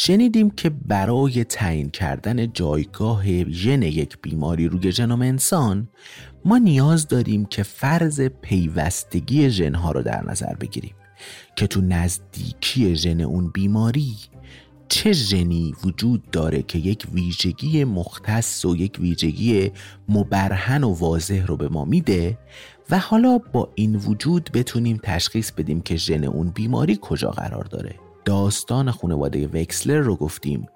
شنیدیم که برای تعیین کردن جایگاه ژن یک بیماری روی ژنوم انسان ما نیاز داریم که فرض پیوستگی ژنها رو در نظر بگیریم که تو نزدیکی ژن اون بیماری چه ژنی وجود داره که یک ویژگی مختص و یک ویژگی مبرهن و واضح رو به ما میده و حالا با این وجود بتونیم تشخیص بدیم که ژن اون بیماری کجا قرار داره. داستان خانواده وکسلر رو گفتیم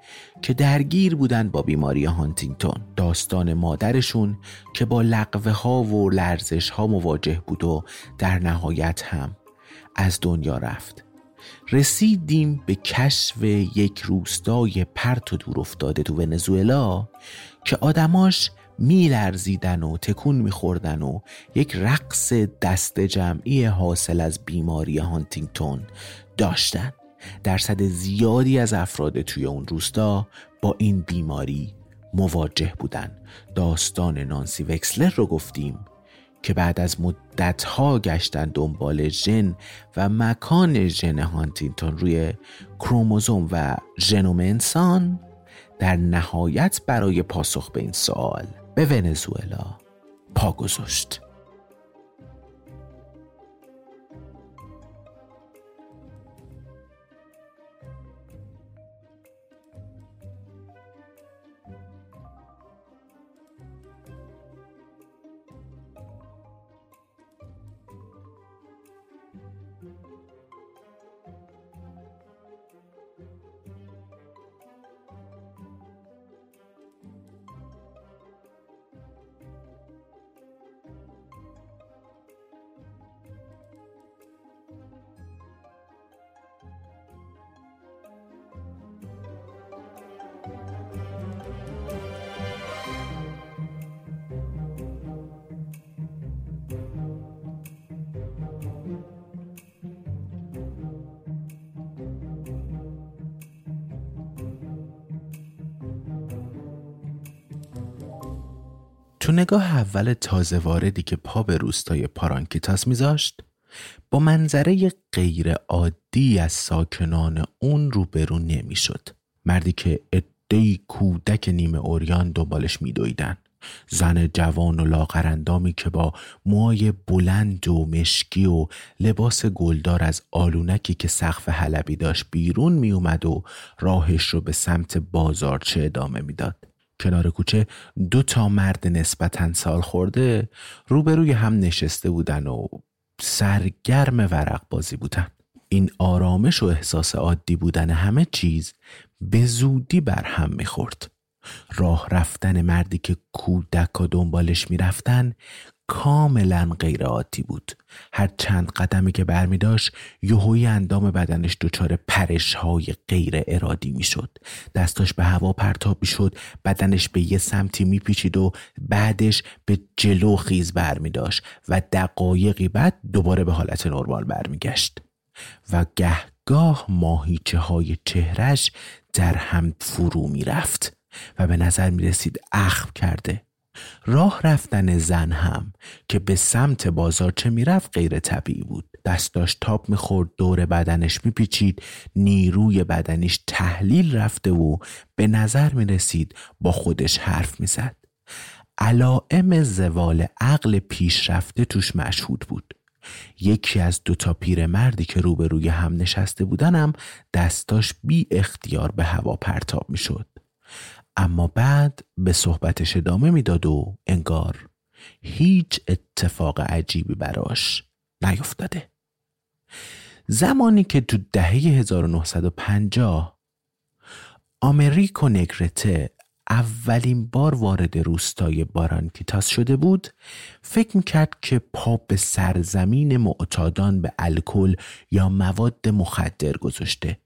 که درگیر بودن با بیماری هانتینگتون. داستان مادرشون که با لقوه ها و لرزش ها مواجه بود و در نهایت هم از دنیا رفت. رسیدیم به کشف یک روستای پرت و دور افتاده تو ونزوئلا که آدماش میلرزیدن و تکون میخوردن و یک رقص دست جمعی حاصل از بیماری هانتینگتون داشتن. درصد زیادی از افراد توی اون روستا با این بیماری مواجه بودن. داستان نانسی وکسلر رو گفتیم که بعد از مدتها گشتن دنبال ژن و مکان ژن هانتینگتون روی کروموزوم و ژنوم انسان در نهایت برای پاسخ به این سوال به ونزوئلا پا گذاشت. تو نگاه اول تازه واردی که پا به روستای پارانکیتاس میذاشت با منظره غیر عادی از ساکنان اون روبرو نمی‌شد. مردی که ادهی کودک نیمه اوریان دنبالش میدویدن. زن جوان و لاغرندامی که با موهای بلند و مشکی و لباس گلدار از آلونکی که سقف حلبی داشت بیرون میومد و راهش رو به سمت بازارچه ادامه می‌داد. کنار کوچه دو تا مرد نسبتا سال خورده روبروی هم نشسته بودن و سرگرم ورق بازی بودن. این آرامش و احساس عادی بودن همه چیز به زودی بر هم می‌خورد. راه رفتن مردی که کودک دنبالش می‌رفتن کاملا غیر عادی بود. هر چند قدمی که برمی داشت یهوی اندام بدنش دچار پرش های غیر ارادی می شد دستاش به هوا پرتاب می شد بدنش به یه سمتی می پیچید و بعدش به جلو خیز برمی داشت و دقایقی بعد دوباره به حالت نرمال برمیگشت. و گهگاه ماهیچه های چهرش در هم فرو می رفت و به نظر می رسید اخم کرده. راه رفتن زن هم که به سمت بازارچه می‌رفت غیر طبیعی بود. دستاش تاپ می‌خورد دور بدنش میپیچید نیروی بدنش تحلیل رفته و به نظر می‌رسید با خودش حرف می‌زد. علائم زوال عقل پیشرفته توش مشهود بود. یکی از دوتا مردی که روبروی هم نشسته بودنم دستاش بی اختیار به هوا پرتاب می‌شد. اما بعد به صحبتش ادامه می‌داد و انگار هیچ اتفاق عجیبی براش نیفتاده. زمانی که تو دهه 1950 آمریکو نگرته اولین بار وارد روستای بارانکیتاس شده بود فکر می‌کرد که پا به سرزمین معتادان به الکل یا مواد مخدر گذاشته.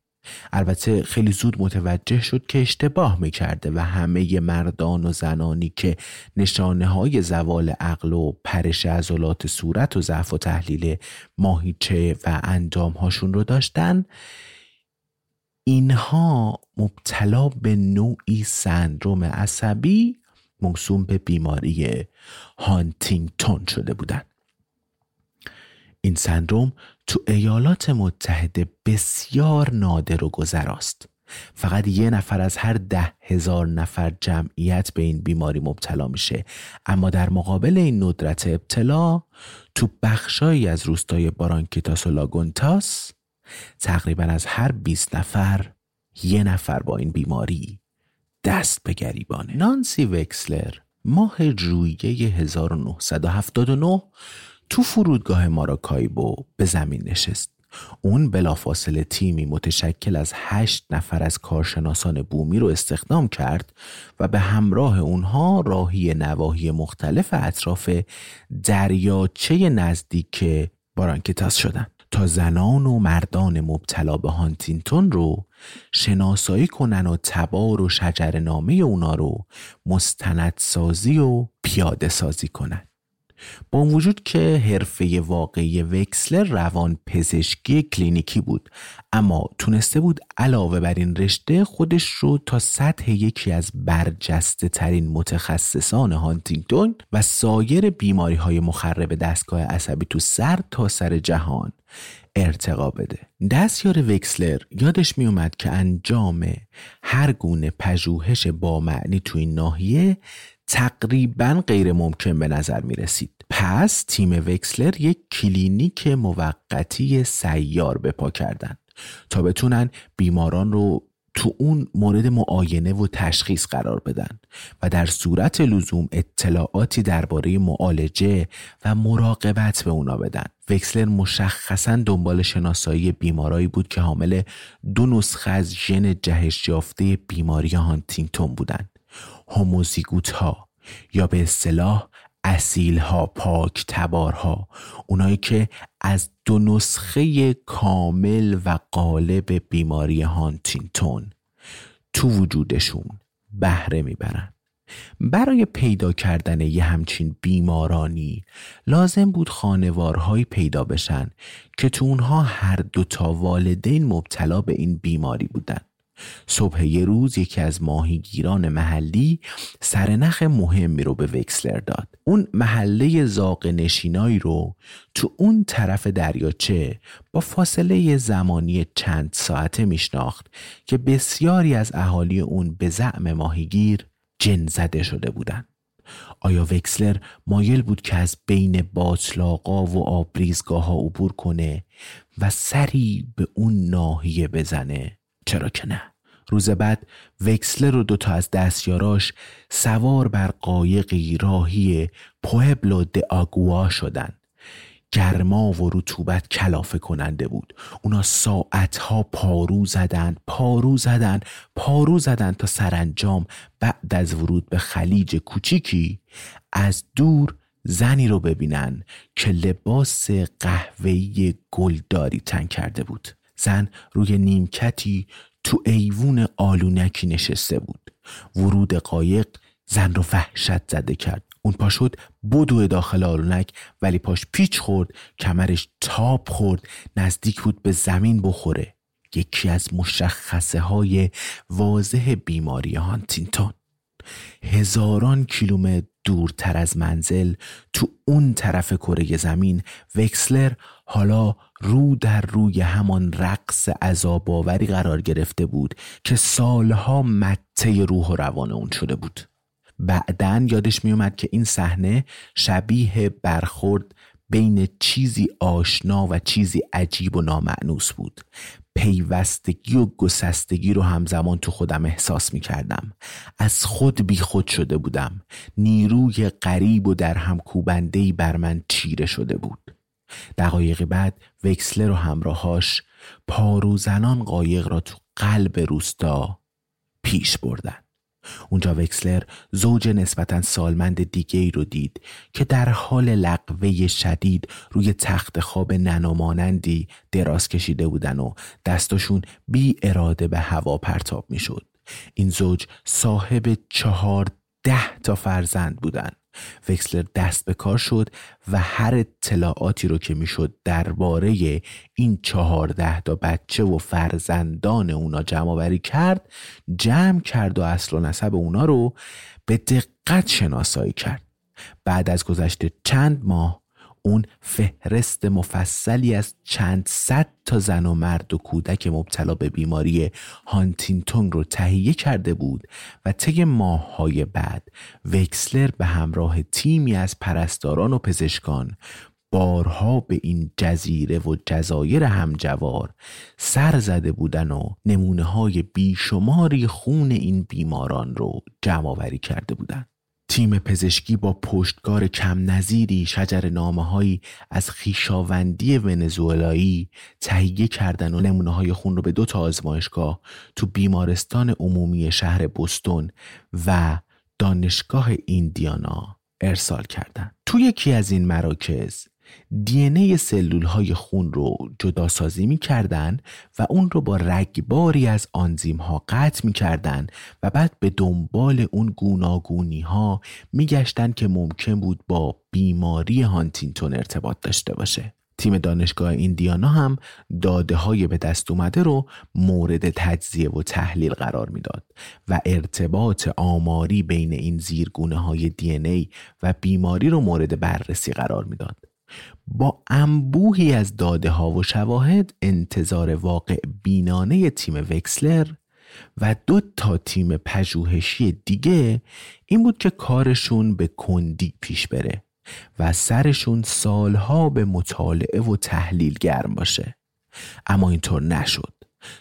البته خیلی زود متوجه شد که اشتباه می‌کرده و همه مردان و زنانی که نشانه های زوال عقل و پرش عضلات صورت و ضعف و تحلیل ماهیچه و اندام هاشون رو داشتن اینها مبتلا به نوعی سندروم عصبی موسوم به بیماری هانتینگتون شده بودند. این سندروم تو ایالات متحده بسیار نادر و گذراست. فقط یه نفر از هر ده هزار نفر جمعیت به این بیماری مبتلا میشه اما در مقابل این ندرت ابتلا تو بخشایی از روستای بارانکیتاس و لاگونتاس تقریبا از هر 20 نفر یه نفر با این بیماری دست به گریبانه نانسی وکسلر ماه ژوئیه 1979 تو فرودگاه ماراکایبو به زمین نشست اون بلافاصله تیمی متشکل از هشت نفر از کارشناسان بومی رو استخدام کرد و به همراه اونها راهی نواحی مختلف اطراف دریاچه نزدیک بارانکتاس شدند. تا زنان و مردان مبتلا به هانتینتون رو شناسایی کنن و تبار و شجر نامه اونا رو مستندسازی و پیاده سازی کنن با وجود که حرفه واقعی وکسلر روان پزشکی کلینیکی بود اما تونسته بود علاوه بر این رشته خودش رو تا سطح یکی از برجسته ترین متخصصان هانتینگتون و سایر بیماری های مخرب دستگاه عصبی تو سر تا سر جهان ارتقا بده. دستیار وکسلر یادش می اومد که انجام هر گونه پژوهش با معنی تو این ناحیه تقریبا غیر ممکن به نظر می رسید پس تیم وکسلر یک کلینیک موقتی سیار به پا کردن تا بتونن بیماران رو تو اون مورد معاینه و تشخیص قرار بدن و در صورت لزوم اطلاعاتی درباره معالجه و مراقبت به اونا بدن. وکسلر مشخصا دنبال شناسایی بیمارایی بود که حامل دو نسخه از ژن جهش یافته بیماری هانتینگتون بودند هوموزیگوت ها یا به اصطلاح اصیل ها پاک تبارها. اونایی که از دو نسخه کامل و قالب بیماری هانتینتون تو وجودشون بهره می‌برن. برای پیدا کردن یه همچین بیمارانی لازم بود خانوارهایی پیدا بشن که تو اونها هر دوتا والدین مبتلا به این بیماری بودن. صبح یه روز یکی از ماهیگیران محلی سرنخ مهمی رو به وکسلر داد اون محله زاق نشینایی رو تو اون طرف دریاچه با فاصله زمانی چند ساعته میشناخت که بسیاری از اهالی اون به زعم ماهیگیر جن زده شده بودند. آیا وکسلر مایل بود که از بین باطلاقا و آبریزگاه ها عبور کنه و سری به اون ناحیه بزنه چرا که نه. روز بعد وکسلر و دوتا از دستیاراش سوار بر قایقی راهی پوهبلو د آگوا شدن گرما و رطوبت کلافه کننده بود. اونا ساعتها پارو زدند پارو زدند پارو زدند تا سرانجام بعد از ورود به خلیج کوچیکی از دور زنی رو ببینن که لباس قهوه‌ای گلداری تن کرده بود. زن روی نیمکتی تو ایوون آلونکی نشسته بود. ورود قایق زن رو وحشت زده کرد. اون پا شد بدو داخل آلونک ولی پاش پیچ خورد کمرش تاب خورد نزدیک بود به زمین بخوره. یکی از مشخصه های واضح بیماری هانتینتون هزاران کیلومتر دورتر از منزل تو اون طرف کره زمین وکسلر حالا رو در روی همان رقص عذاباوری قرار گرفته بود که سالها مته روح و روان اون شده بود. بعدا یادش میومد که این صحنه شبیه برخورد بین چیزی آشنا و چیزی عجیب و نامعنوس بود. پیوستگی و گسستگی رو همزمان تو خودم احساس می کردم از خود بی خود شده بودم. نیروی غریب و در هم کوبندهی بر من چیره شده بود. دقایقی بعد وکسلر و همراهاش پاروزنان قایق را تو قلب روستا پیش بردن اونجا وکسلر زوج نسبتا سالمند دیگه ای رو دید که در حال لقوه شدید روی تخت خواب ننامانندی دراز کشیده بودن و دستاشون بی اراده به هوا پرتاب می شد. این زوج صاحب چهار ده تا فرزند بودن وکسلر دست به کار شد و هر اطلاعاتی رو که می‌شد درباره این چهارده تا بچه و فرزندان اونا جمع آوری کرد جمع کرد و اصل و نسب اونا رو به دقت شناسایی کرد. بعد از گذشته چند ماه اون فهرست مفصلی از چند صد تا زن و مرد و کودک مبتلا به بیماری هانتینتون رو تهیه کرده بود و طی ماههای بعد وکسلر به همراه تیمی از پرستاران و پزشکان بارها به این جزیره و جزایر همجوار سر زده بودن و نمونه های بیشماری خون این بیماران رو جمع آوری کرده بودند. تیم پزشکی با پشتکار کم نظیری شجر نامه هایی از خیشاوندی ونزوئلایی تهیه کردن و نمونه های خون رو به دو تا آزمایشگاه تو بیمارستان عمومی شهر بستون و دانشگاه ایندیانا ارسال کردند. تو یکی از این مراکز دی سلول های خون رو جدا سازی می کردن و اون رو با رگباری از آنزیم ها قطع می کردن و بعد به دنبال اون گوناگونی ها می گشتن که ممکن بود با بیماری هانتینتون ارتباط داشته باشه. تیم دانشگاه ایندیانا هم داده های به دست اومده رو مورد تجزیه و تحلیل قرار می‌داد و ارتباط آماری بین این زیرگونه های دی و بیماری رو مورد بررسی قرار می‌داد. با انبوهی از داده ها و شواهد انتظار واقع بینانه تیم وکسلر و دو تا تیم پژوهشی دیگه این بود که کارشون به کندی پیش بره و سرشون سالها به مطالعه و تحلیل گرم باشه. اما اینطور نشد.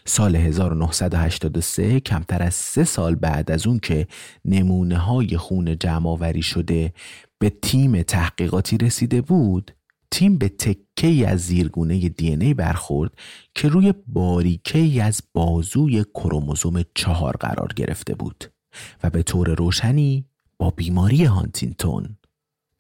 سال 1983 کمتر از سه سال بعد از اون که نمونه های خون جمع شده به تیم تحقیقاتی رسیده بود تیم به تکه از زیرگونه دی ای برخورد که روی باریکه از بازوی کروموزوم چهار قرار گرفته بود و به طور روشنی با بیماری هانتینتون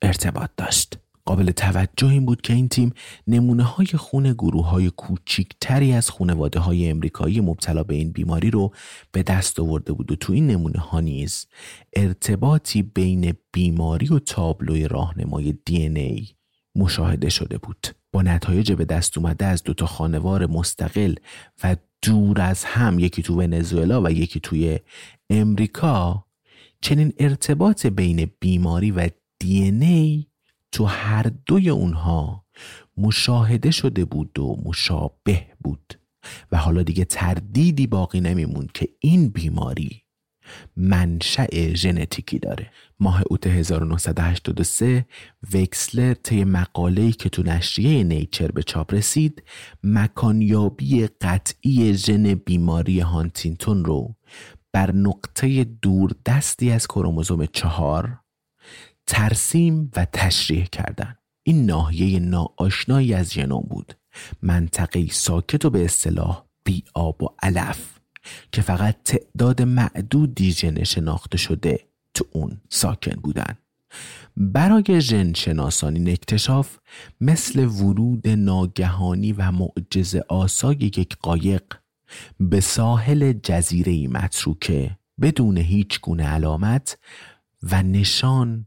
ارتباط داشت. قابل توجه این بود که این تیم نمونه های خون گروه های کوچیکتری از خونواده های امریکایی مبتلا به این بیماری رو به دست آورده بود و تو این نمونه ها نیز ارتباطی بین بیماری و تابلوی راهنمای دی ای مشاهده شده بود. با نتایج به دست اومده از دوتا خانوار مستقل و دور از هم یکی تو ونزوئلا و یکی توی امریکا چنین ارتباط بین بیماری و دی ای تو هر دوی اونها مشاهده شده بود و مشابه بود. و حالا دیگه تردیدی باقی نمیموند که این بیماری منشأ ژنتیکی داره. ماه اوت 1983 وکسلر طی مقاله‌ای که تو نشریه نیچر به چاپ رسید مکانیابی قطعی ژن بیماری هانتینتون رو بر نقطه دور دستی از کروموزوم چهار ترسیم و تشریح کردن. این ناحیه ناآشنایی از ژنوم بود. منطقه ساکت و به اصطلاح بی آب و علف که فقط تعداد معدودی ژن شناخته شده تو اون ساکن بودن. برای ژن شناسانی اکتشاف مثل ورود ناگهانی و معجزه آسای یک قایق به ساحل جزیره متروکه بدون هیچ گونه علامت و نشان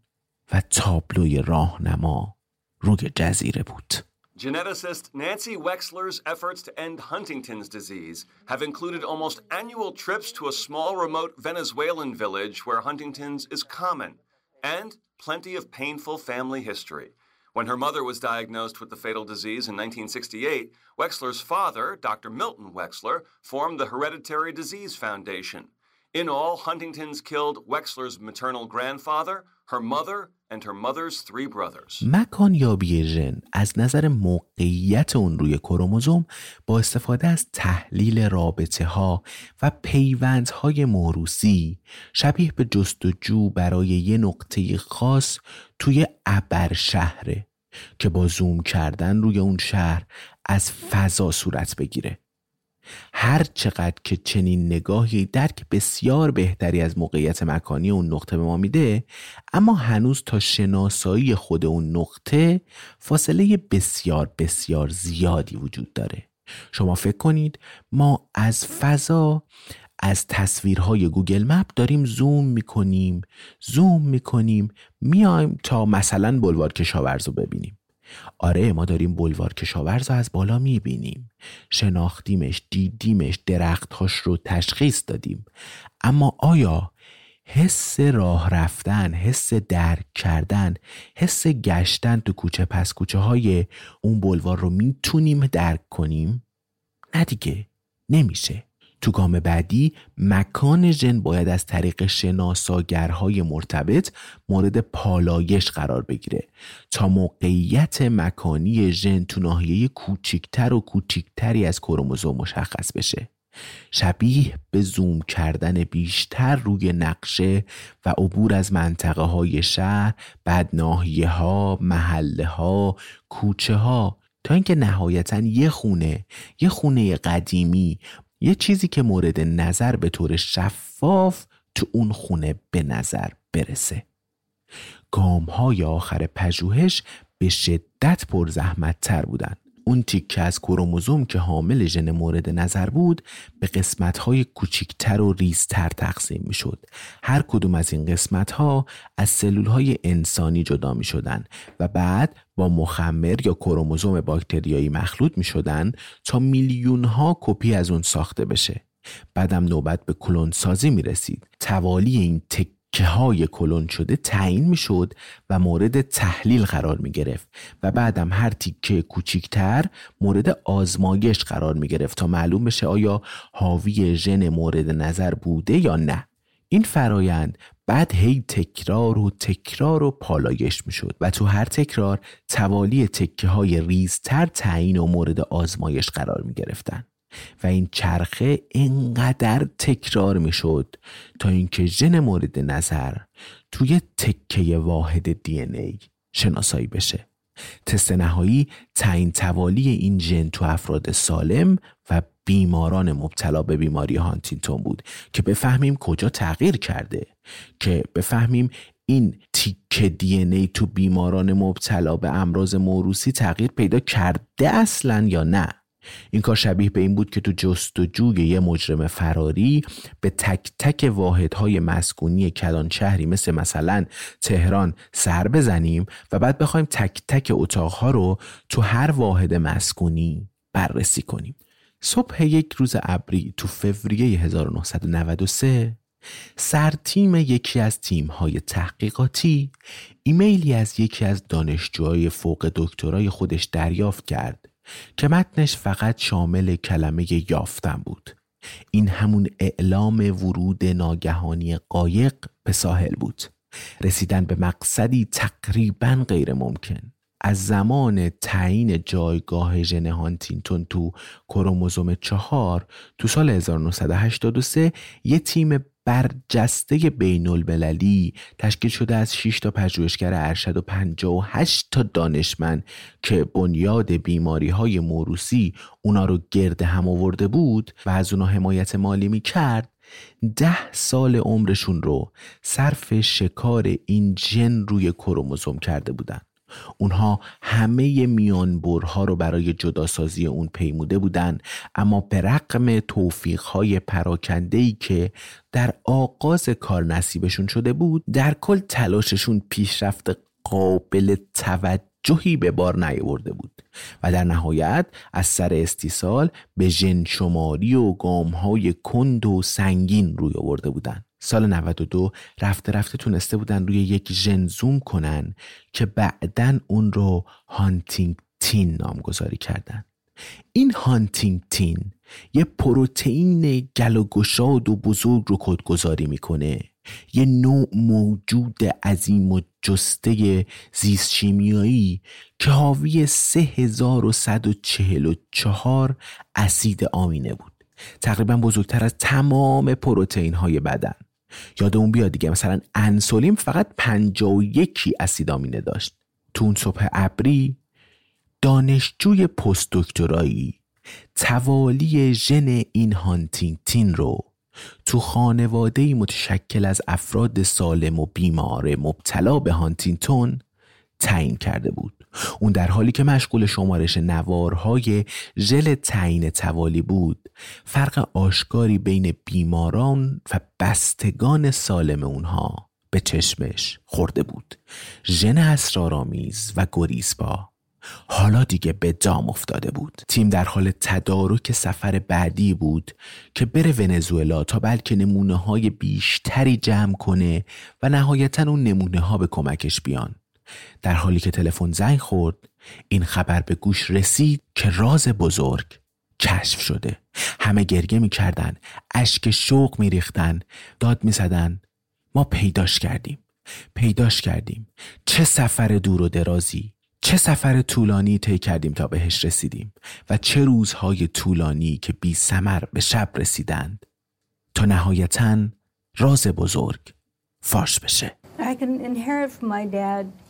و تابلوی راهنما روی جزیره بود Geneticist Nancy Wexler's efforts to end Huntington's disease have included almost annual trips to a small remote Venezuelan village where Huntington's is common and plenty of painful family history. When her mother was diagnosed with the fatal disease in 1968, Wexler's father, Dr. Milton Wexler, formed the Hereditary Disease Foundation. In all, Huntington's killed Wexler's maternal grandfather, her mother, and her mother's three brothers. مکان یابی ژن از نظر موقعیت اون روی کروموزوم با استفاده از تحلیل رابطه ها و پیوندهای موروسی شبیه به جستجو برای یه نقطه خاص توی ابر شهره که با زوم کردن روی اون شهر از فضا صورت بگیره هر چقدر که چنین نگاهی درک بسیار بهتری از موقعیت مکانی اون نقطه به ما میده اما هنوز تا شناسایی خود اون نقطه فاصله بسیار بسیار زیادی وجود داره. شما فکر کنید ما از فضا از تصویرهای گوگل مپ داریم زوم می‌کنیم زوم می‌کنیم میایم تا مثلا بلوار کشاورز رو ببینیم. آره ما داریم بلوار کشاورز رو از بالا می‌بینیم. شناختیمش دیدیمش درختهاش رو تشخیص دادیم. اما آیا حس راه رفتن حس درک کردن حس گشتن تو کوچه پس کوچه های اون بلوار رو می‌تونیم درک کنیم؟ نه دیگه نمیشه. تو گام بعدی مکان ژن باید از طریق شناساگرهای مرتبط مورد پالایش قرار بگیره تا موقعیت مکانی ژن تو ناحیه کوچکتر و کوچکتری از کروموزوم مشخص بشه. شبیه به زوم کردن بیشتر روی نقشه و عبور از منطقه های شهر بعد ناحیه ها محله ها کوچه ها تا اینکه نهایتا یه خونه یه خونه قدیمی یه چیزی که مورد نظر به طور شفاف تو اون خونه به نظر برسه. گام های آخر پژوهش به شدت پر زحمت تر بودن. اون تیکه از کروموزوم که حامل ژن مورد نظر بود به قسمت های کوچیکتر و ریزتر تقسیم می شد. هر کدوم از این قسمت ها از سلول های انسانی جدا می شدن و بعد با مخمر یا کروموزوم باکتریایی مخلوط می شدن تا میلیون ها کپی از اون ساخته بشه. بعدم نوبت به کلون سازی می رسید. توالی این تک که های کلون شده تعیین می‌شد و مورد تحلیل قرار می گرفت و بعدم هر تیکه کوچیکتر مورد آزمایش قرار می گرفت تا معلوم بشه آیا حاوی ژن مورد نظر بوده یا نه این فرایند بعد هی تکرار و تکرار و پالایش می شد و تو هر تکرار توالی تکه های ریزتر تعیین و مورد آزمایش قرار می گرفتن. و این چرخه انقدر تکرار می شد تا اینکه ژن مورد نظر توی تکه واحد دی ای شناسایی بشه. تست نهایی تعیین توالی این ژن تو افراد سالم و بیماران مبتلا به بیماری هانتینتون بود که بفهمیم کجا تغییر کرده که بفهمیم این تیکه دی ای تو بیماران مبتلا به امراض موروسی تغییر پیدا کرده اصلا یا نه. این کار شبیه به این بود که تو جستجوی یه مجرم فراری به تک تک واحدهای مسکونی کلان شهری مثل مثلا تهران سر بزنیم و بعد بخوایم تک تک اتاقها رو تو هر واحد مسکونی بررسی کنیم. صبح یک روز ابری تو فوریه 1993 سرتیم یکی از تیم‌های تحقیقاتی ایمیلی از یکی از دانشجوهای فوق دکترای خودش دریافت کرد. که متنش فقط شامل کلمه یافتن بود. این همون اعلام ورود ناگهانی قایق به ساحل بود. رسیدن به مقصدی تقریبا غیر ممکن. از زمان تعیین جایگاه ژن هانتینتون تو کروموزوم چهار تو سال 1983 یه تیم برجسته بین المللی تشکیل شده از 6 تا پژوهشگر ارشد و 58 تا دانشمند که بنیاد بیماری های موروسی اونا رو گرد هم آورده بود و از اونا حمایت مالی می کرد ده سال عمرشون رو صرف شکار این جن روی کروموزوم کرده بودن. اونها همه میانبرها رو برای جداسازی اون پیموده بودن اما به رقم توفیقهای پراکندهی که در آغاز کار نصیبشون شده بود در کل تلاششون پیشرفت قابل توجه توجهی به بار نیاورده بود و در نهایت از سر استیصال به ژن شماری و گامهای کند و سنگین روی آورده بودند سال 92 رفته رفته تونسته بودن روی یک ژن زوم کنن که بعدا اون رو هانتینگ تین نامگذاری کردن. این هانتینگ تین یه پروتئین گل و گشاد و بزرگ رو کدگذاری می‌کنه. یه نوع موجود عظیم و جسته زیست شیمیایی که حاوی 3144 اسید آمینه بود. تقریبا بزرگتر از تمام پروتئین های بدن. یادمون بیاد دیگه. مثلا انسولین فقط 51 اسید آمینه داشت. تو اون صبح ابری دانشجوی پست دکترایی توالی ژن این هانتینگتین رو تو خانواده متشکل از افراد سالم و بیمار مبتلا به هانتینتون تعیین کرده بود. اون در حالی که مشغول شمارش نوارهای ژل تعیین توالی بود. فرق آشکاری بین بیماران و بستگان سالم اونها به چشمش خورده بود. ژن اسرارآمیز و گریزپا حالا دیگه به دام افتاده بود. تیم در حال تدارک سفر بعدی بود که بره ونزوئلا تا بلکه نمونه های بیشتری جمع کنه و نهایتا اون نمونه ها به کمکش بیان. در حالی که تلفن زنگ خورد این خبر به گوش رسید که راز بزرگ کشف شده. همه گرگه می‌کردن اشک شوق میریختن داد می‌زدن. ما پیداش کردیم. پیداش کردیم. چه سفر دور و درازی چه سفر طولانی طی کردیم تا بهش رسیدیم و چه روزهای طولانی که بی سمر به شب رسیدند. تا نهایتا راز بزرگ فاش بشه. I can inherit from my dad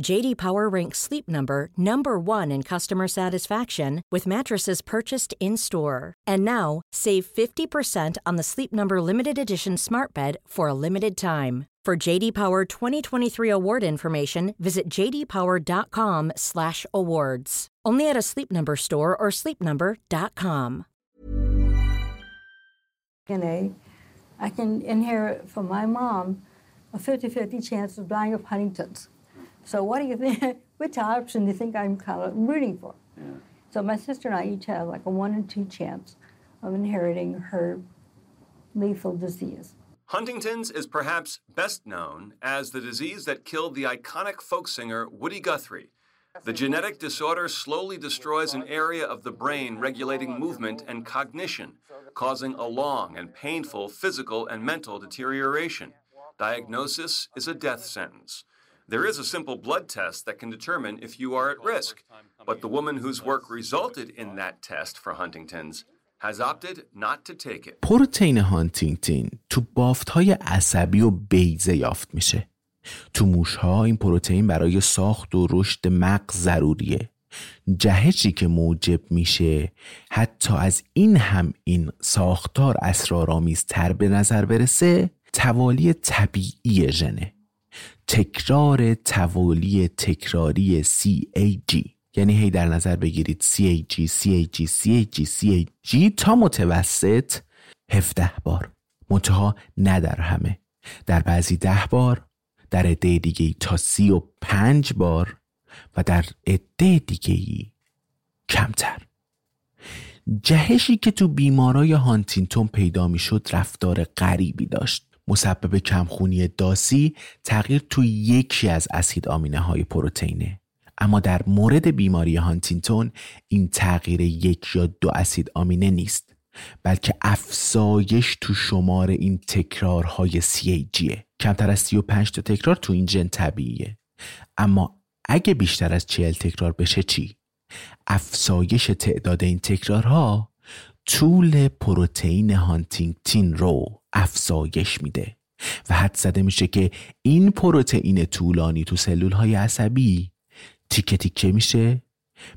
JD Power ranks Sleep Number number 1 in customer satisfaction with mattresses purchased in-store. And now, save 50% on the Sleep Number limited edition Smart Bed for a limited time. For JD Power 2023 award information, visit jdpower.com/awards. Only at a Sleep Number store or sleepnumber.com. DNA. I can inherit from my mom a 50-50 chance of dying of Huntington's. So what do you think? Which option do you think I'm kind of rooting for? So my sister and I each have like a one in two chance of inheriting her lethal disease. Huntington's is perhaps best known as the disease that killed the iconic folk singer Woody Guthrie. The genetic disorder slowly destroys an area of the brain regulating movement and cognition, causing a long and painful physical and mental deterioration. Diagnosis is a death sentence. There is a simple blood test that can determine if you are at risk, but the woman whose work resulted in that test for Huntington's has opted not to take it. پروتئین هانتینگتین تو بافت های عصبی و بیزه یافت میشه. تو موش ها این پروتئین برای ساخت و رشد مغز ضروریه. جهشی که موجب میشه حتی از این هم این ساختار اسرارآمیز تر به نظر برسه توالی طبیعی ژنه. تکرار توالی تکراری CAG یعنی هی در نظر بگیرید CAG CAG CAG CAG تا متوسط 17 بار. منتها نه در همه. در بعضی ده بار در عده دیگه تا سی و پنج بار و در عده دیگه کمتر. جهشی که تو بیمارای هانتینتون پیدا می‌شد رفتار غریبی داشت. مسبب کمخونی داسی تغییر توی یکی از اسید آمینه های پروتئینه. اما در مورد بیماری هانتینتون این تغییر یک یا دو اسید آمینه نیست بلکه افزایش تو شمار این تکرارهای CAGه کمتر از 35 تا تکرار تو این جن طبیعیه. اما اگه بیشتر از 40 تکرار بشه چی؟ افزایش تعداد این تکرارها طول پروتئین هانتینگتین رو. افزایش میده و حد زده میشه که این پروتئین طولانی تو سلول های عصبی تیکه تیکه میشه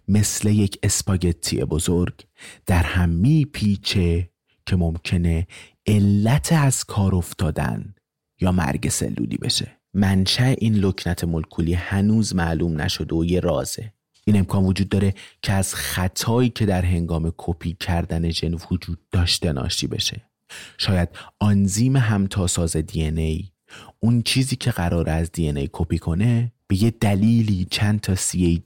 مثل یک اسپاگتی بزرگ در هم میپیچه که ممکنه علت از کار افتادن یا مرگ سلولی بشه. منشأ این لکنت مولکولی هنوز معلوم نشده و یه رازه. این امکان وجود داره که از خطایی که در هنگام کپی کردن ژن وجود داشته ناشی بشه. شاید آنزیم همتاساز دی ای. اون چیزی که قرار از دی ای کپی کنه به یه دلیلی چند تا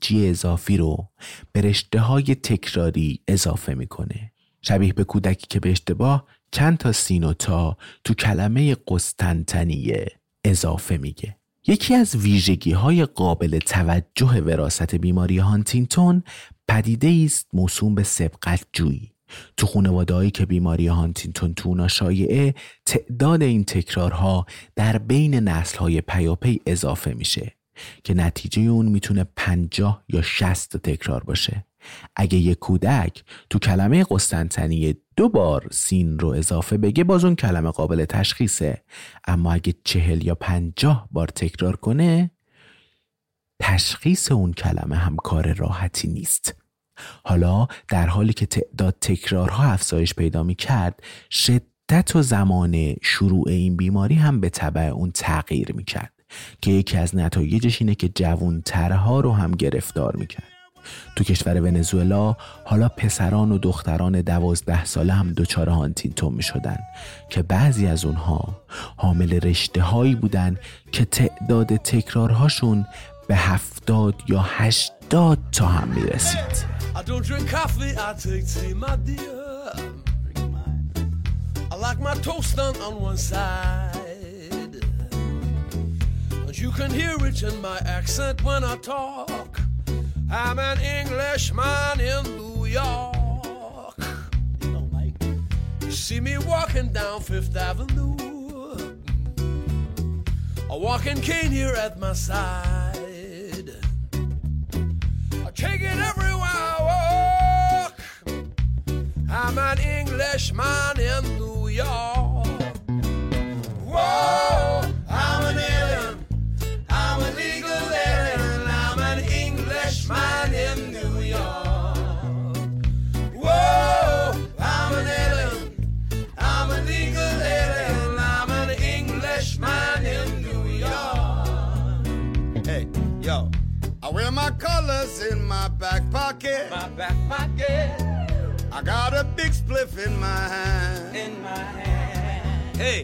جی اضافی رو به رشته های تکراری اضافه می‌کنه. شبیه به کودکی که به اشتباه چند تا سینوتا تو کلمه قسطنطنیه اضافه میگه. یکی از ویژگی های قابل توجه وراست بیماری هانتینگتون پدیده است موسوم به سبقت جویی. تو خانوادهایی که بیماری هانتینتون تو اونا شایعه تعداد این تکرارها در بین نسلهای پیاپی اضافه میشه که نتیجه اون می‌تونه پنجاه یا شست تکرار باشه. اگه یه کودک تو کلمه قسطنطنیه دو بار سین رو اضافه بگه باز اون کلمه قابل تشخیصه. اما اگه چهل یا پنجاه بار تکرار کنه تشخیص اون کلمه هم کار راحتی نیست. حالا در حالی که تعداد تکرارها افزایش پیدا می کرد شدت و زمان شروع این بیماری هم به طبع اون تغییر می کرد که یکی از نتایجش اینه که جوانترها رو هم گرفتار می کرد تو کشور ونزوئلا حالا پسران و دختران دوازده ساله هم دچار هانتینتون می شدن که بعضی از اونها حامل رشته هایی بودن که تعداد تکرارهاشون به هفتاد یا هشتاد تا هم می رسید I don't drink coffee, I take tea, my dear. I like my toast done on one side. And you can hear it in my accent when I talk. I'm an Englishman in New York. You know, Mike. You see me walking down Fifth Avenue. A walking cane here at my side. I take it everywhere I walk. I'm an Englishman in New York. Colors in my back pocket. My back pocket. I got a big spliff in my hand. In my hand. Hey,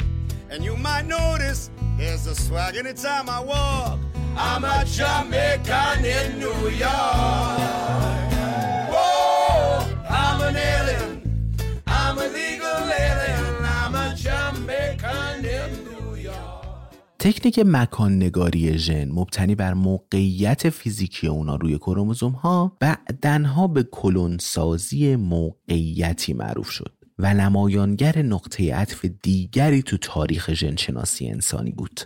and you might notice there's a swag anytime I walk. I'm a Jamaican in New York. Whoa, تکنیک مکان نگاری ژن مبتنی بر موقعیت فیزیکی اونا روی کروموزوم ها بعدنها به کلون سازی موقعیتی معروف شد و نمایانگر نقطه عطف دیگری تو تاریخ ژنشناسی انسانی بود.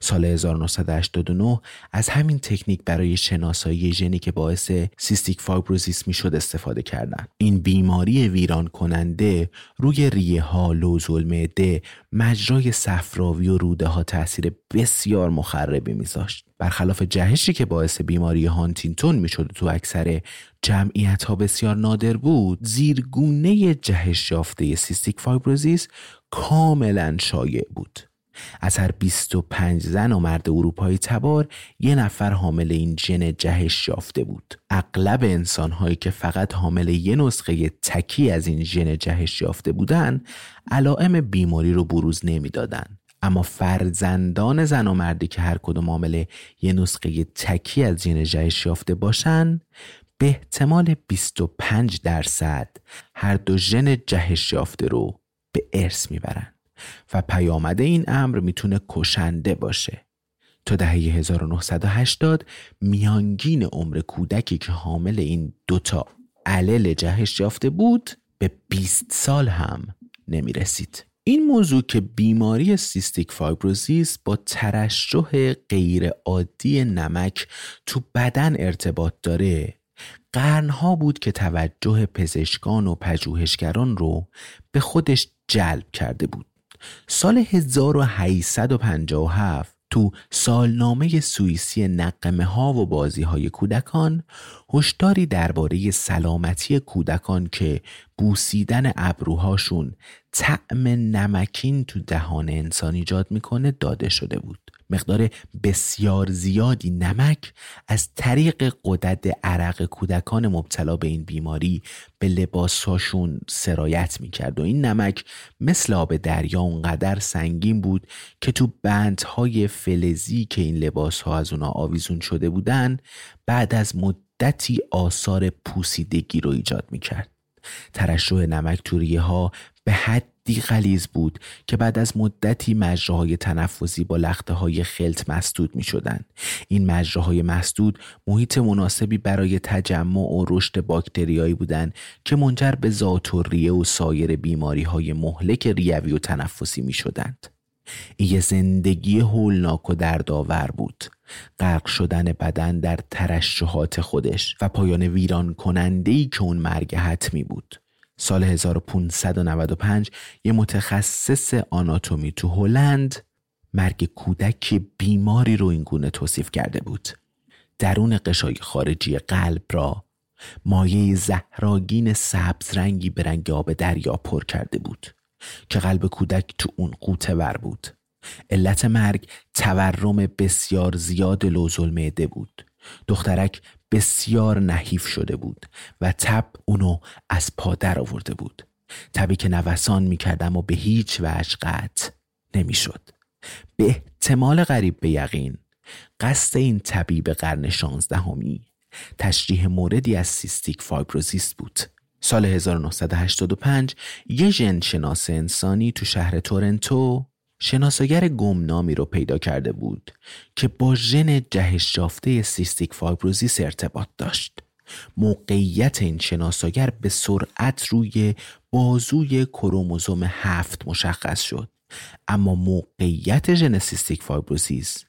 سال 1989 از همین تکنیک برای شناسایی ژنی که باعث cystic fibrosis می‌شد استفاده کردن. این بیماری ویران کننده روی ریه ها لوزالمعده مجرای صفراوی و روده ها تاثیر بسیار مخربی میذاشت. برخلاف جهشی که باعث بیماری هانتینگتون می‌شد تو اکثر جمعیت ها بسیار نادر بود زیرگونه جهش یافته cystic fibrosis کاملا شایع بود. از هر 25 زن و مرد اروپایی تبار یه نفر حامل این ژن جهش یافته بود. اغلب انسانهایی که فقط حامل یه نسخه تکی از این ژن جهش یافته بودن علائم بیماری رو بروز نمی‌دادن. اما فرزندان زن و مردی که هر کدوم حامل یه نسخه تکی از ژن جهش یافته باشن به احتمال 25 درصد هر دو ژن جهش یافته رو به ارث می‌برن. و پیامد این امر می‌تونه کشنده باشه تا دهه 1980 میانگین عمر کودکی که حامل این دوتا علل جهش یافته بود به به 20 سال هم نمی رسید. این موضوع که بیماری سیستیک فایبروزیس با ترشح غیر عادی نمک تو بدن ارتباط داره قرنها بود که توجه پزشکان و پژوهشگران رو به خودش جلب کرده بود سال 1857 تو سالنامه سوئیسی نقمه ها و بازی های کودکان هشداری درباره سلامتی کودکان که بوسیدن ابروهاشون طعم نمکین تو دهان انسان ایجاد می‌کنه داده شده بود. مقدار بسیار زیادی نمک از طریق قدرت عرق کودکان مبتلا به این بیماری به لباسهاشون سرایت می‌کرد و این نمک مثل آب دریا اونقدر سنگین بود که تو بندهای فلزی که این لباسها از اونا آویزون شده بودن بعد از مدتی آثار پوسیدگی رو ایجاد می‌کرد. ترشح نمک توریه ها به حدی غلیز بود که بعد از مدتی مجراهای تنفسی با لخته های خلط مسدود می شدن. این مجراهای مسدود محیط مناسبی برای تجمع و رشد باکتریایی بودند که منجر به ریه و سایر بیماری های مهلک ریوی و تنفسی می شدند. این زندگی هولناک و دردآور بود. غرق شدن بدن در ترشحات خودش و پایان ویران کننده ای که اون مرگ حتمی بود. سال 1595 یه متخصص آناتومی تو هلند مرگ کودک بیماری رو اینگونه توصیف کرده بود. درون قشای خارجی قلب را مایه زهراگین سبز رنگی به رنگ آب دریا پر کرده بود. که قلب کودک تو اون قوطه ور بود. علت مرگ تورم بسیار زیاد لوزل معده بود. دخترک بسیار نحیف شده بود و تب اونو از پا در آورده بود. تبی که نوسان می‌کردم و به هیچ وجه قطع نمی‌شد. به احتمال غریب به یقین قصد این طبیب قرن شانزدهمی تشریح موردی از سیستیک فایبروزیست بود. سال 1985 یه ژن شناس انسانی تو شهر تورنتو شناساگر گمنامی رو پیدا کرده بود که با ژن جهش یافته cystic fibrosis ارتباط داشت. موقعیت این شناساگر به سرعت روی بازوی کروموزوم هفت مشخص شد اما موقعیت ژن cystic fibrosis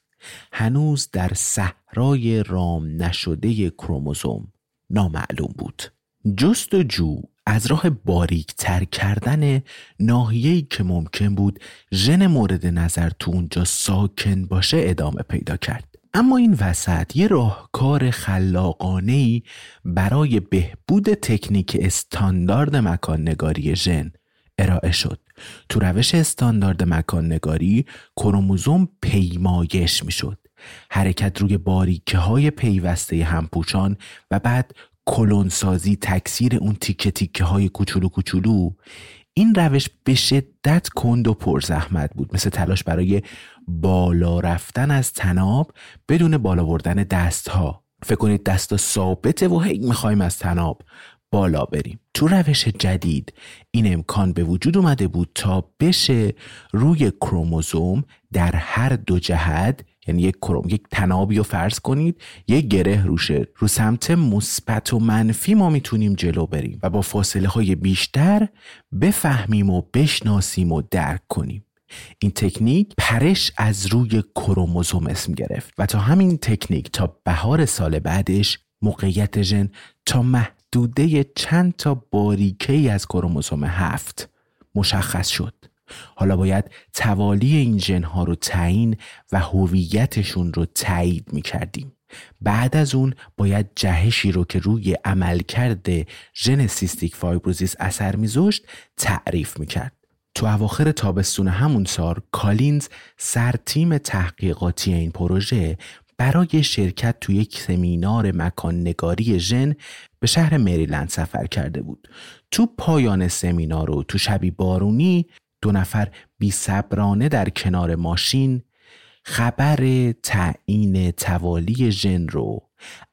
هنوز در صحرای رام نشده کروموزوم نامعلوم بود جستجو از راه باریک تر کردن ناحیه‌ای که ممکن بود ژن مورد نظر تو اونجا ساکن باشه ادامه پیدا کرد. اما این وسط یه راهکار خلاقانه برای بهبود تکنیک استاندارد مکان نگاری ژن ارائه شد. تو روش استاندارد مکان نگاری کروموزوم پیمایش می‌شد. حرکت روی باریکه های پیوسته همپوچان و بعد کلونسازی تکثیر اون تیکه تیکه های کوچولو کوچولو این روش به شدت کند و پرزحمت بود. مثل تلاش برای بالا رفتن از تناب بدون بالا بردن دست ها فکر کنید دست ثابته و هی می‌خوایم از تناب بالا بریم. تو روش جدید این امکان به وجود اومده بود تا بشه روی کروموزوم در هر دو جهت یعنی یک کروم یک تنابی رو فرض کنید یک گره روشه. رو سمت مثبت و منفی ما می‌تونیم جلو بریم و با فاصله های بیشتر بفهمیم و بشناسیم و درک کنیم. این تکنیک پرش از روی کروموزوم اسم گرفت و تا همین تکنیک تا بهار سال بعدش موقعیت ژن تا محدوده چند تا باریکه از کروموزوم هفت مشخص شد. حالا باید توالی این ژنها رو تعیین و هویتشون رو تایید می کردیم. بعد از اون باید جهشی رو که روی عملکرد ژن cystic fibrosis اثر میذاشت تعریف می‌کرد. تو اواخر تابستون همون سال کالینز سر تیم تحقیقاتی این پروژه برای شرکت تو یک سمینار مکان نگاری ژن به شهر مریلند سفر کرده بود. تو پایان سمینار و تو شبی بارونی دو نفر بی صبرانه در کنار ماشین خبر تعیین توالی ژن رو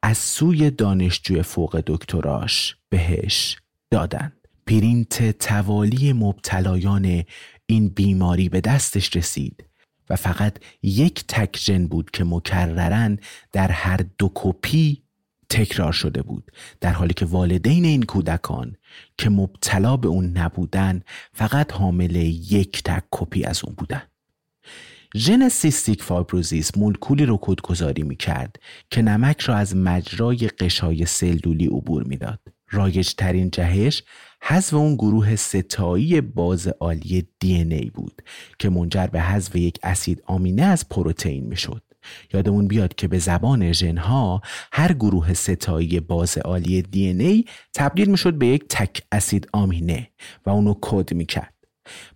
از سوی دانشجوی فوق دکتراش بهش دادن پرینت توالی مبتلایان این بیماری به دستش رسید و فقط یک تک ژن بود که مکررن در هر دو کپی تکرار شده بود در حالی که والدین این کودکان که مبتلا به اون نبودن فقط حامل یک تک کپی از اون بودن ژن cystic fibrosis مولکولی رو کدگذاری می کرد که نمک را از مجرای قشای سلولی عبور می‌داد. رایج ترین جهش حذف اون گروه سه‌تایی باز آلی DNA بود که منجر به حذف یک اسید آمینه از پروتئین می‌شد. یادمون بیاد که به زبان ژنها هر گروه ستایی باز عالی دی ای تبدیل می‌شد به یک تک اسید آمینه و اونو کد می‌کرد.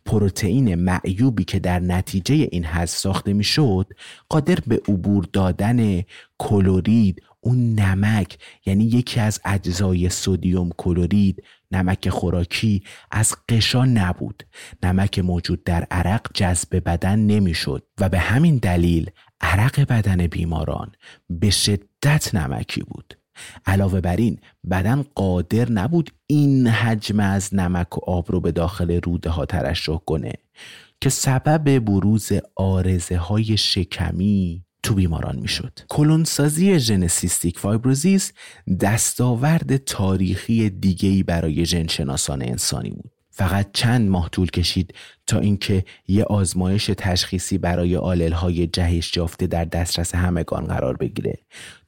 پروتئین معیوبی که در نتیجه این حذف ساخته می‌شد قادر به عبور دادن کلورید اون نمک یعنی یکی از اجزای سودیوم کلورید نمک خوراکی از قشا نبود. نمک موجود در عرق جذب بدن نمی‌شد و به همین دلیل عرق بدن بیماران به شدت نمکی بود. علاوه بر این بدن قادر نبود این حجم از نمک و آب رو به داخل روده ها ترشح کنه که سبب بروز آرزه های شکمی تو بیماران می‌شد. کلونسازی ژن سیستیک فایبروزیس دستاورد تاریخی دیگهی برای ژنشناسان انسانی بود. فقط چند ماه طول کشید تا اینکه یه آزمایش تشخیصی برای های جهش یافته در دسترس همگان قرار بگیره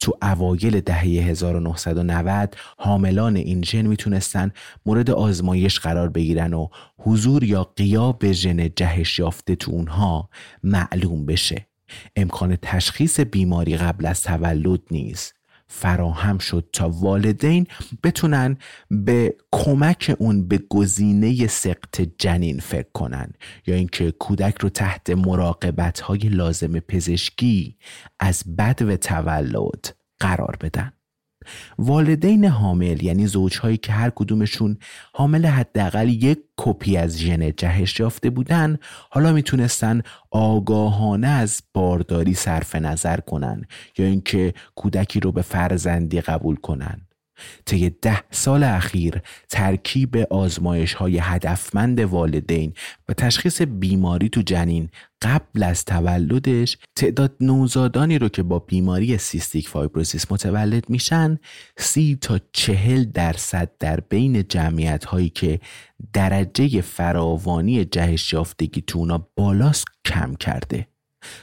تو اوایل دهه 1990 حاملان این ژن می‌تونستن مورد آزمایش قرار بگیرن و حضور یا قیاب ژن جهش یافته تو اونها معلوم بشه امکان تشخیص بیماری قبل از تولد نیست. فراهم شد تا والدین بتونن به کمک اون به گزینه سقط جنین فکر کنن یا اینکه کودک رو تحت مراقبت های لازم پزشکی از بد و تولد قرار بدن. والدین حامل یعنی زوجهایی که هر کدومشون حامل حداقل یک کپی از ژن جهش یافته بودن حالا می‌تونستن آگاهانه از بارداری صرف نظر کنن یا اینکه کودکی رو به فرزندی قبول کنن. طی ده سال اخیر ترکیب آزمایش های هدفمند والدین و تشخیص بیماری تو جنین قبل از تولدش تعداد نوزادانی رو که با بیماری cystic fibrosis متولد میشن سی تا چهل درصد در بین جمعیت هایی که درجه فراوانی جهش یافتگی تو اونا بالاست کم کرده.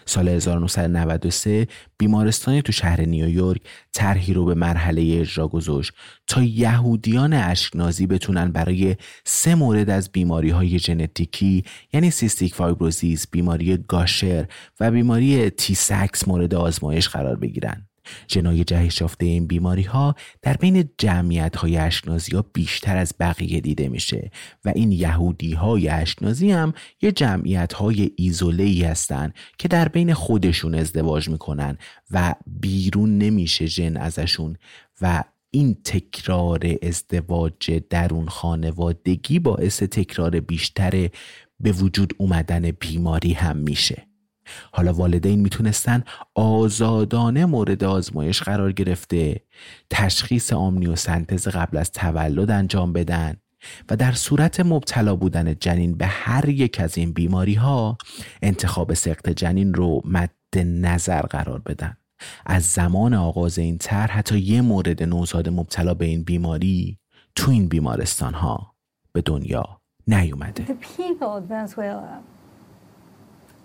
سال 1993 بیمارستانی تو شهر نیویورک طرحی رو به مرحله اجرا گذاشت تا یهودیان اشکنازی بتونن برای سه مورد از بیماری های ژنتیکی یعنی cystic fibrosis، بیماری گاشر و بیماری تیسکس مورد آزمایش قرار بگیرن. ژنای جهش یافته این بیماری ها در بین جمعیت های اشنازی ها بیشتر از بقیه دیده میشه و این یهودی های اشنازی هم یه جمعیت های ایزوله ای هستن که در بین خودشون ازدواج می‌کنن و بیرون نمیشه جن ازشون و این تکرار ازدواج درون خانوادگی باعث تکرار بیشتر به وجود اومدن بیماری هم میشه. حالا والدین می‌تونستن آزادانه مورد آزمایش قرار گرفته تشخیص آمنیوسنتز قبل از تولد انجام بدن و در صورت مبتلا بودن جنین به هر یک از این بیماری ها انتخاب سقط جنین رو مد نظر قرار بدن. از زمان آغاز این طرح حتی یه مورد نوزاد مبتلا به این بیماری تو این بیمارستان ها به دنیا نیومده.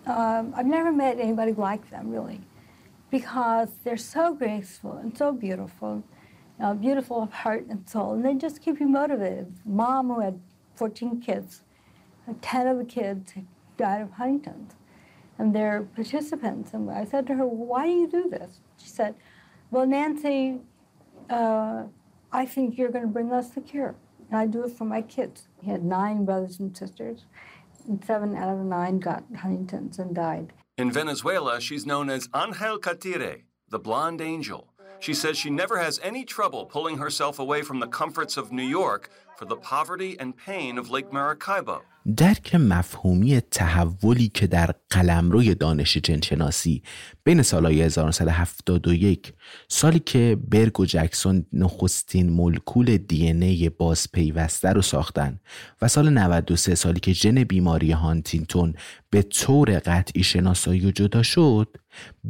Um, I've never met anybody like them, really, because they're so graceful and so beautiful, beautiful of heart and soul, and they just keep you motivated. Mom, who had 14 kids, 10 of the kids died of Huntington's, and they're participants. And I said to her, Why do you do this? She said, Well, Nancy, uh, I think you're going to bring us the cure. And I do it for my kids. He had nine brothers and sisters seven out of nine got Huntington's and died. In Venezuela, she's known as Angel Catire, the blonde angel. She says she never has any trouble pulling herself away from the comforts of New York for the poverty and pain of Lake Maracaibo. درک مفهومی تحولی که در قلمروی دانش جنشناسی بین سالهای 1971 سالی که برگ و جکسون نخستین مولکول دی ای باز پیوسته رو ساختن و سال 93 سالی که ژن بیماری هانتینگتون به طور قطعی شناسایی و جدا شد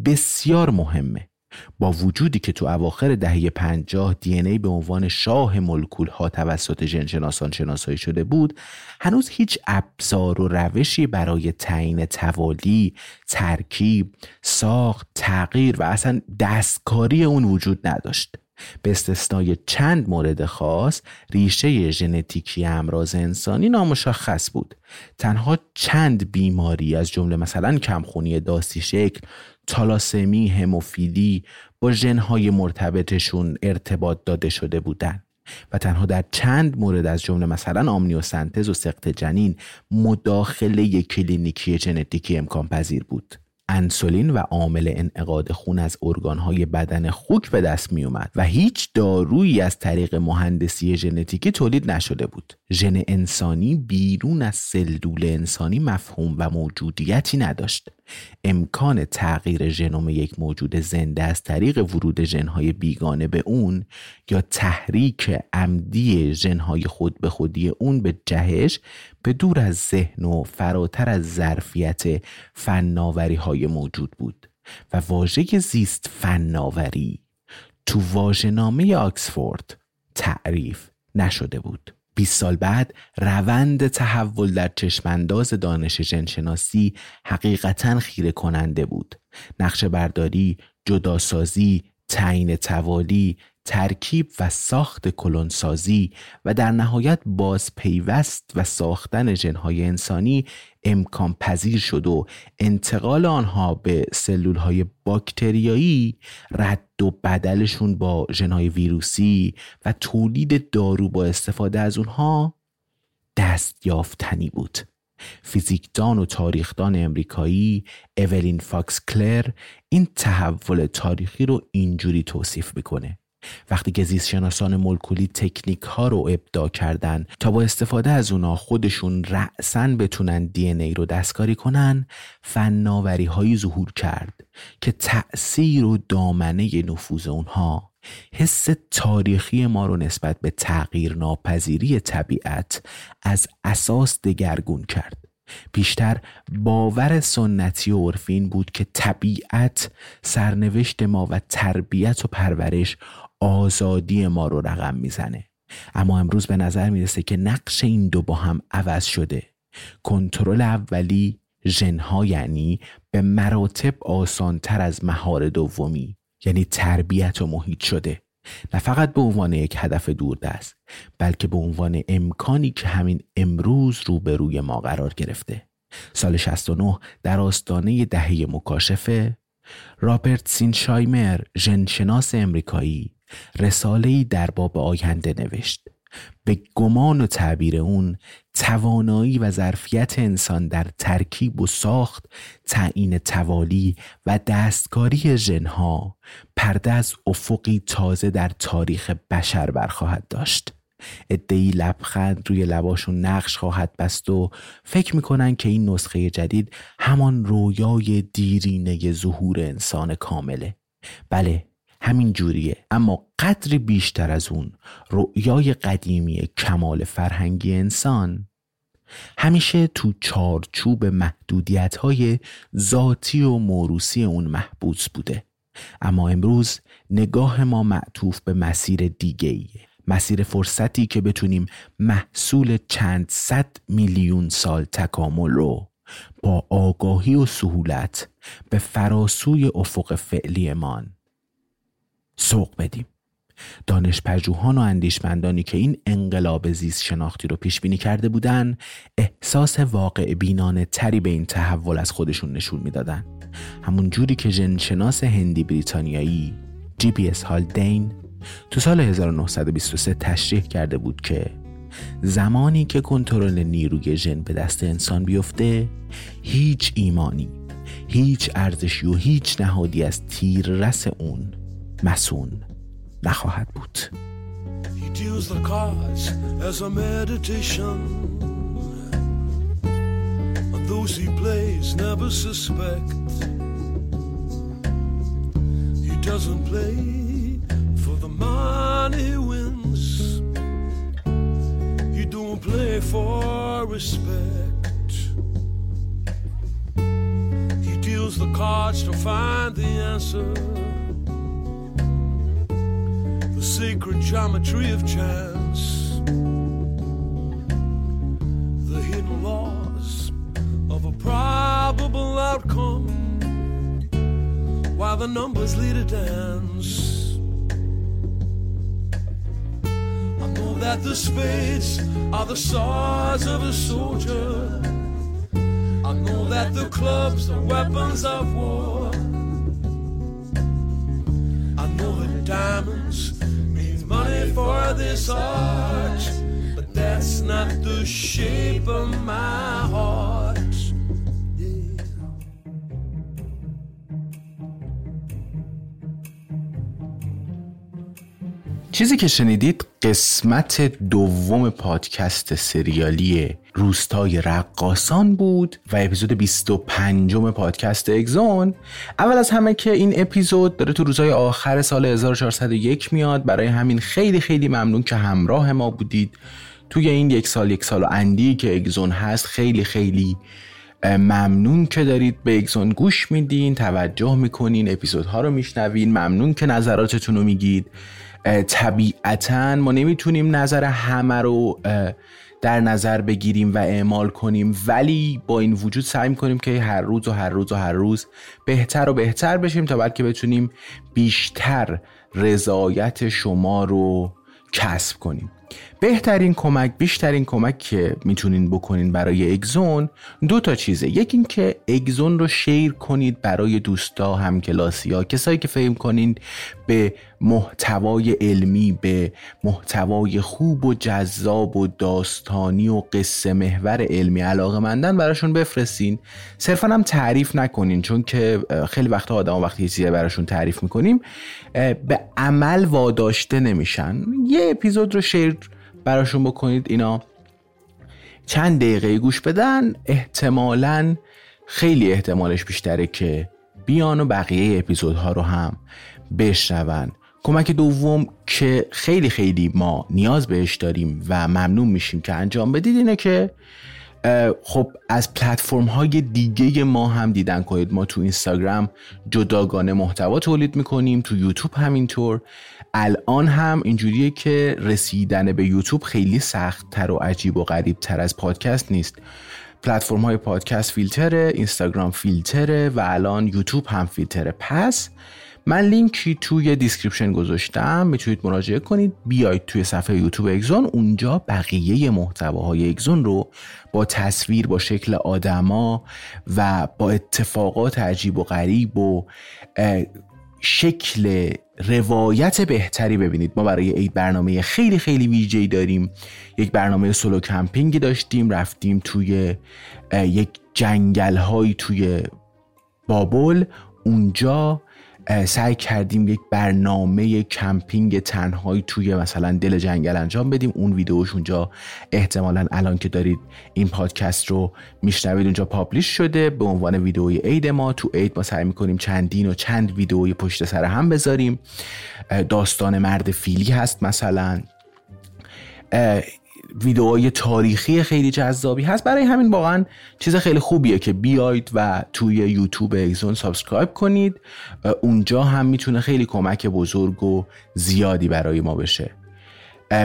بسیار مهمه با وجودی که تو اواخر دهه 50 دی ای به عنوان شاه ملکول ها توسط ژنشناسان شناسایی شده بود هنوز هیچ ابزار و روشی برای تعیین توالی ترکیب ساخت تغییر و اصلا دستکاری اون وجود نداشت. به استثنای چند مورد خاص ریشه ژنتیکی امراض انسانی نامشخص بود. تنها چند بیماری از جمله مثلا کمخونی داستی شکل تالاسمی هموفیلی با ژنهای مرتبطشون ارتباط داده شده بودند و تنها در چند مورد از جمله مثلا آمنیوسنتز و سقط جنین مداخله کلینیکی ژنتیکی امکان پذیر بود انسولین و عامل انعقاد خون از ارگانهای بدن خوک به دست می اومد و هیچ دارویی از طریق مهندسی ژنتیکی تولید نشده بود. ژن انسانی بیرون از سلول انسانی مفهوم و موجودیتی نداشت. امکان تغییر ژنوم یک موجود زنده از طریق ورود ژنهای بیگانه به اون یا تحریک عمدی ژنهای خود به خودی اون به جهش به دور از ذهن و فراتر از ظرفیت فناوری های موجود بود و واژه زیست فناوری تو واژه‌نامه آکسفورد تعریف نشده بود. 20 سال بعد روند تحول در چشمانداز دانش جنشناسی حقیقتا خیره کننده بود. نقشه برداری جداسازی تعیین توالی ترکیب و ساخت کلونسازی و در نهایت باز پیوست و ساختن ژنهای انسانی امکان پذیر شد و انتقال آنها به سلول های باکتریایی رد و بدلشون با ژنهای ویروسی و تولید دارو با استفاده از اونها دست یافتنی بود. فیزیکدان و تاریخدان امریکایی اولین فاکس کلر این تحول تاریخی رو اینجوری توصیف می‌کنه. وقتی که زیست شناسان مولکولی تکنیک ها رو ابداع کردن تا با استفاده از اونا خودشون رأساً بتونن DNA رو دستکاری کنن فناوری هایی ظهور کرد که تأثیر و دامنه نفوذ اونها حس تاریخی ما رو نسبت به تغییر ناپذیری طبیعت از اساس دگرگون کرد. بیشتر باور سنتی و عرفین بود که طبیعت سرنوشت ما و تربیت و پرورش آزادی ما رو رقم می‌زنه. اما امروز به نظر می‌رسه که نقش این دو با هم عوض شده. کنترل اولی ژنها یعنی به مراتب آسانتر از مهار دومی یعنی تربیت و محیط شده. نه فقط به عنوان یک هدف دوردست بلکه به عنوان امکانی که همین امروز روبروی ما قرار گرفته. سال 69 در آستانه دهه مکاشفه رابرت سینشایمر ژنشناس امریکایی رساله‌ای در باب آینده نوشت. به گمان و تعبیر اون توانایی و ظرفیت انسان در ترکیب و ساخت تعیین توالی و دستکاری ژنها پرده از افقی تازه در تاریخ بشر برخواهد داشت. ادهی لبخند روی لباشون نقش خواهد بست و فکر می‌کنن که این نسخه جدید همان رویای دیرینه ظهور انسان کامله. بله همین جوریه اما قدری بیشتر از اون رؤیای قدیمی کمال فرهنگی انسان همیشه تو چارچوب محدودیت های ذاتی و موروسی اون محبوس بوده اما امروز نگاه ما معطوف به مسیر دیگه ایه. مسیر فرصتی که بتونیم محصول چند صد میلیون سال تکامل رو با آگاهی و سهولت به فراسوی افق فعلیمان سوق بدیم. دانش پژوهان و اندیشمندانی که این انقلاب زیست شناختی رو پیش بینی کرده بودن احساس واقع بینانه تری به این تحول از خودشون نشون می‌دادن. همون جوری که ژنشناس هندی بریتانیایی جی بی اس هالدین تو سال 1923 تشریح کرده بود که زمانی که کنترل نیروی ژن به دست انسان بیفته هیچ ایمانی هیچ ارزشی و هیچ نهادی از تیررس اون مسون نخواهد بود He deals the cards as a meditation And those he plays never suspect He doesn't play for the money wins He don't play for respect He deals the cards to find the answer sacred geometry of chance, the hidden laws of a probable outcome, while the numbers lead a dance. I know that the spades are the swords of a soldier. I know that the clubs are weapons of war. I know that diamonds for this art, but that's not the shape of my heart. چیزی که شنیدید قسمت دوم پادکست سریالی روستای رقاسان بود و اپیزود 25 پادکست اگزون. اول از همه که این اپیزود داره تو روزهای آخر سال 1401 میاد. برای همین خیلی خیلی ممنون که همراه ما بودید. توی این یک سال یک سال و اندی که اگزون هست خیلی خیلی ممنون که دارید به اگزون گوش میدین توجه می‌کنین اپیزودها رو میشنوین. ممنون که نظراتتون رو میگید. طبیعتا ما نمی‌تونیم نظر همه رو در نظر بگیریم و اعمال کنیم. ولی با این وجود سعی می‌کنیم که هر روز و هر روز و هر روز بهتر و بهتر بشیم تا بلکه بتونیم بیشتر رضایت شما رو کسب کنیم. بهترین کمک بیشترین کمک که می‌تونین بکنین برای اگزون دو تا چیزه. یکی این که اگزون رو شیر کنید برای دوستا همکلاسی ها. کسایی که فهم کنین به محتوای علمی به محتوای خوب و جذاب و داستانی و قصه محور علمی علاقه مندن براشون بفرستین. صرفا هم تعریف نکنین چون که خیلی وقتا آدم وقتی چیزی براشون تعریف می‌کنیم به عمل واداشته نمیشن. یه اپیزود رو شیر براشون بکنید اینا چند دقیقه گوش بدن. احتمالا خیلی احتمالش بیشتره که بیان و بقیه اپیزودها رو هم بشنون. کمک دوم که خیلی خیلی ما نیاز بهش داریم و ممنون میشیم که انجام بدید اینه که خب از پلتفرم های دیگه ما هم دیدن. کنید ما تو اینستاگرام جداگانه محتوا تولید می‌کنیم تو یوتیوب همینطور. الان هم اینجوریه که رسیدن به یوتیوب خیلی سخت تر و عجیب و غریب تر از پادکست نیست. پلتفرم های پادکست فیلتره اینستاگرام فیلتره و الان یوتیوب هم فیلتره. پس من لینکی توی description گذاشتم می‌تونید مراجعه کنید. بیاید توی صفحه یوتیوب اگزون. اونجا بقیه محتواهای اگزون رو با تصویر با شکل آدما و با اتفاقات عجیب و غریب و شکل روایت بهتری ببینید. ما برای عید برنامه خیلی خیلی ویژه‌ای داریم. یک برنامه solo camping ی داشتیم رفتیم توی یک جنگل های توی بابل. اونجا سعی کردیم یک برنامه کمپینگ تنهایی توی مثلا دل جنگل انجام بدیم. اون ویدیوش اونجا احتمالا الان که دارید این پادکست رو میشنوید اونجا publish شده. به عنوان ویدیوی عید ما تو عید ما سعی می‌کنیم چندین و چند ویدیوی پشت سر هم بذاریم. داستان مرد فیلی هست مثلا. ویدئوهای تاریخی خیلی جذابی هست. برای همین واقعا چیز خیلی خوبیه که بیاید و توی یوتیوب اگزون subscribe کنید. اونجا هم می‌تونه خیلی کمک بزرگ و زیادی برای ما بشه.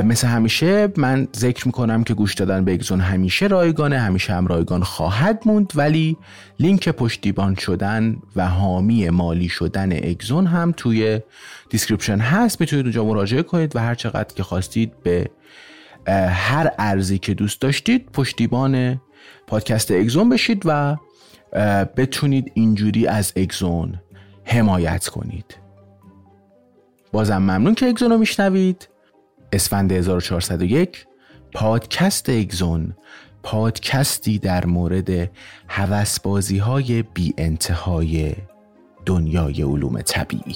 مثل همیشه من ذکر می‌کنم که گوش دادن به اگزون همیشه رایگانه همیشه هم رایگان خواهد موند. ولی لینک پشتیبان شدن و حامی مالی شدن اگزون هم توی description هست. می‌تونید اونجا مراجعه کنید و هر چقدر که خواستید به هر ارزی که دوست داشتید پشتیبان پادکست اگزون بشید و بتونید اینجوری از اگزون حمایت کنید. بازم ممنون که اگزون رو میشنوید. اسفند 1401 پادکست اگزون. پادکستی در مورد حوسبازی های بی انتهای دنیای علوم طبیعی.